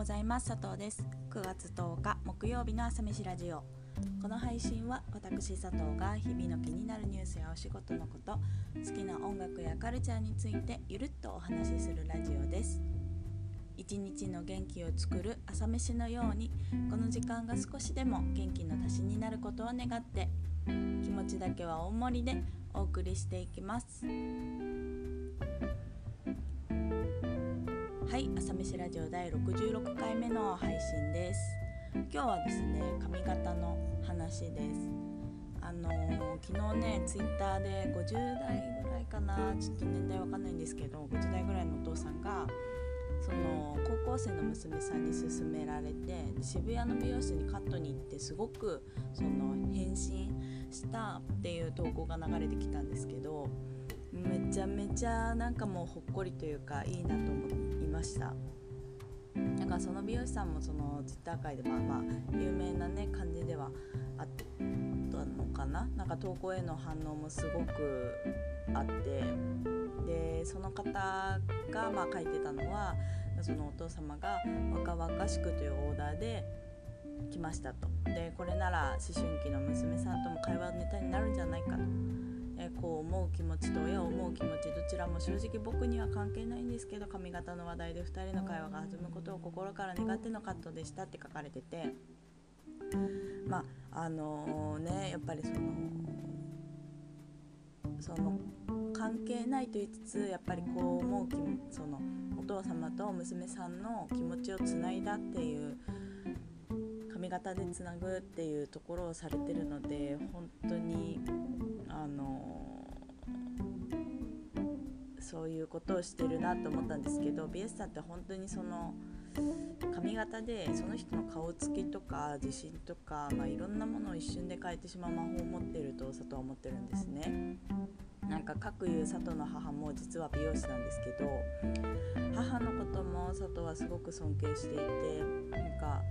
ございます。佐藤です。9月10日木曜日の朝飯ラジオ。この配信は私佐藤が日々の気になるニュースやお仕事のこと好きな音楽やカルチャーについてゆるっとお話しするラジオです。一日の元気を作る朝飯のようにこの時間が少しでも元気の足しになることを願って気持ちだけは大盛りでお送りしていきます。はい朝飯ラジオ第66回目の配信です。今日はですね髪型の話です。あの、昨日ねツイッターで50代ぐらいかなちょっと年代わかんないんですけど50代ぐらいのお父さんがその高校生の娘さんに勧められて渋谷の美容室にカットに行ってすごくその変身したっていう投稿が流れてきたんですけどめちゃめちゃなんかもうほっこりというかいいなと思いました。なんかその美容師さんもそのツイッター界でまあまあ有名なね感じではあったのかな？なんか投稿への反応もすごくあって。でその方がまあ書いてたのはそのお父様が若々しくというオーダーで来ましたと。でこれなら思春期の娘さんとも会話のネタになるんじゃないかと。こう思う気持ちと親を思う気持ちどちらも正直僕には関係ないんですけど髪型の話題で2人の会話が弾むことを心から願ってのカットでしたって書かれててまああのー、ねやっぱりそのその関係ないと言いつつやっぱりこう思う気そのお父様と娘さんの気持ちをつないだっていう髪型でつなぐっていうところをされてるので本当にそういうことをしてるなと思ったんですけど BS さんって本当にその髪型でその人の顔つきとか自信とか、まあ、いろんなものを一瞬で変えてしまう魔法を持っていると佐藤は思ってるんですね。なんか各いう佐藤の母も実は美容師なんですけど母のことも佐藤はすごく尊敬していてなんか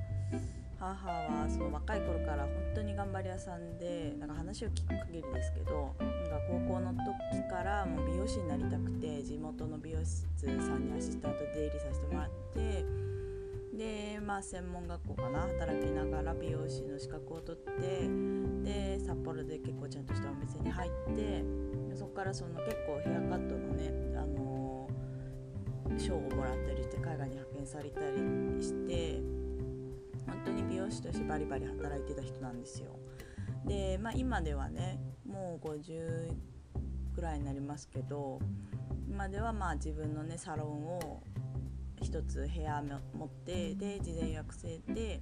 母はその若い頃から本当に頑張り屋さんでなんか話を聞く限りですけどなんか高校の時からもう美容師になりたくて地元の美容室さんにアシスタント出入りさせてもらってでまあ専門学校かな働きながら美容師の資格を取ってで札幌で結構ちゃんとしたお店に入ってそこからその結構ヘアカットのね、あのー、賞をもらったりして海外に派遣されたりして本当に美容師としてバリバリ働いてた人なんですよ。で、まあ、今ではねもう50ぐらいになりますけど今ではまあ自分のねサロンを1つ部屋持ってで事前予約制で、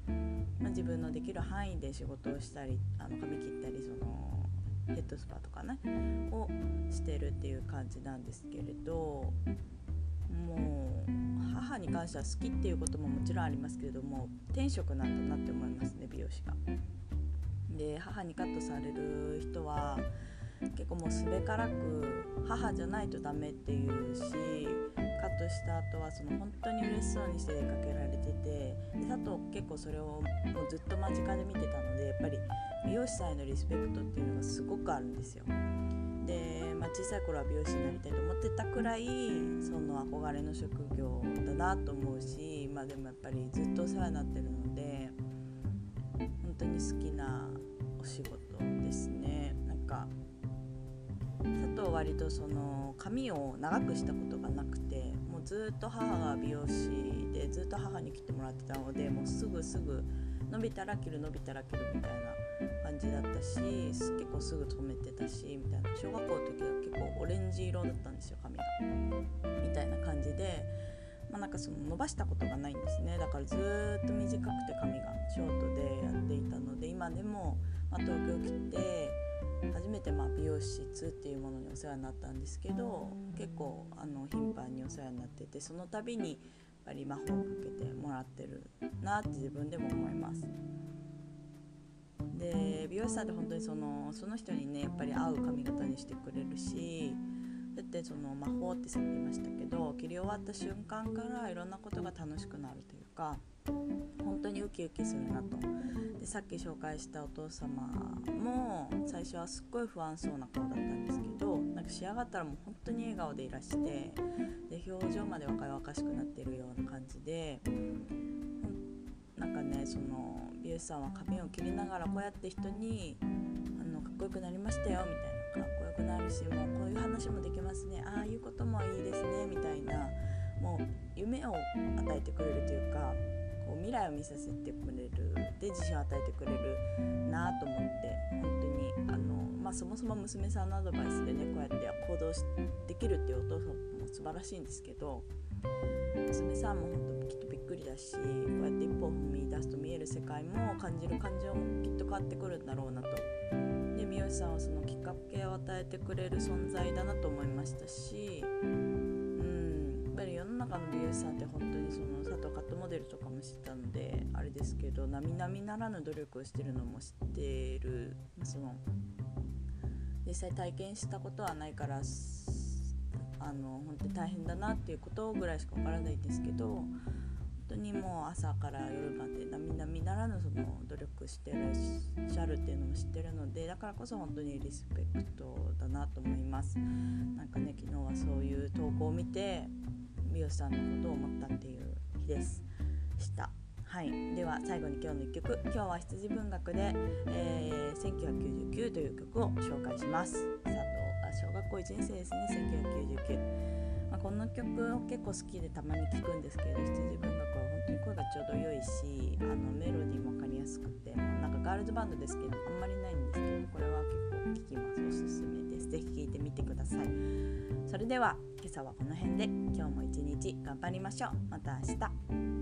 まあ、自分のできる範囲で仕事をしたりあの髪切ったりそのヘッドスパとかねをしてるっていう感じなんですけれどもう母に関しては好きっていうことももちろんありますけれども天職なんだなって思いますね美容師が。で母にカットされる人は結構もうすべからく母じゃないとダメっていうしカットした後はその本当に嬉しそうにして出かけられててで佐藤結構それをもうずっと間近で見てたのでやっぱり美容師さんへのリスペクトっていうのがすごくあるんですよ。で、まあ、小さい頃は美容師になりたいと思ってたくらいその憧れの職業だなと思うし、まあ、でもやっぱりずっとお世話になってるので本当に好きなお仕事ですね。なんか佐藤割とその髪を長くしたことがなくてもうずっと母が美容師でずっと母に切ってもらってたのでもうすぐすぐ伸びたら切る伸びたら切るみたいな感じだったし結構すぐ止めてたしみたいな。小学校の時は結構オレンジ色だったんですよ髪が。みたいな感じで、まあ、なんかその伸ばしたことがないんですね。だからずっと短くて髪がショートでやっていたので今でも、ま、東京来て初めてまあ美容室っていうものにお世話になったんですけど結構あの頻繁にお世話になっててその度にぱり魔法をかけてもらってるなって自分でも思います。で美容師さんって本当にそのその人にねやっぱり合う髪型にしてくれるしだってその魔法ってさっき言いましたけど切り終わった瞬間からいろんなことが楽しくなるというか本当にウキウキするなと。でさっき紹介したお父様も最初はすっごい不安そうな顔だったんですけどなんか仕上がったらもう本当に笑顔でいらしてで表情まで若々しくなってるような感じでなんかねその美容師さんは髪を切りながらこうやって人にあのかっこよくなりましたよみたいなかっこよくなるしもうこういう話もできますね。ああいうこともいいですねみたいなもう夢を与えてくれるというかこう未来を見させてくれるで自信を与えてくれるなと思って本当にあの、まあ、そもそも娘さんのアドバイスでねこうやって行動できるっていうお父さんも素晴らしいんですけど娘さんも本当きっとびっくりだしこうやって一歩踏み出すと見える世界も感じる感情もきっと変わってくるんだろうなと。で三好さんはそのきっかけを与えてくれる存在だなと思いましたし、ぱり世の中の美容師さんって本当にその佐藤カットモデルとかも知ったのであれですけど並々ならぬ努力をしてるのも知ってる。その実際体験したことはないからあの本当に大変だなっていうことぐらいしかわからないんですけど本当にもう朝から夜まで並々ならぬその努力してらっしゃるっていうのも知ってるのでだからこそ本当にリスペクトだなと思います。なんかね昨日はそういう投稿を見て美容師さんのことを思ったっていう日です。した。はい。では最後に今日の1曲。今日は羊文学で、えー、1999という曲を紹介します。佐藤あ小学校1年生ですね。1999、まあ、この曲を結構好きでたまに聴くんですけど羊文学は本当に声がちょうど良いしあのメロディーも分かりやすくてなんかガールズバンドですけどあんまりないんですけどこれは結構聴きます。おすすめ。です。是非聞いてみてください。それでは今朝はこの辺で。今日も一日頑張りましょう。また明日。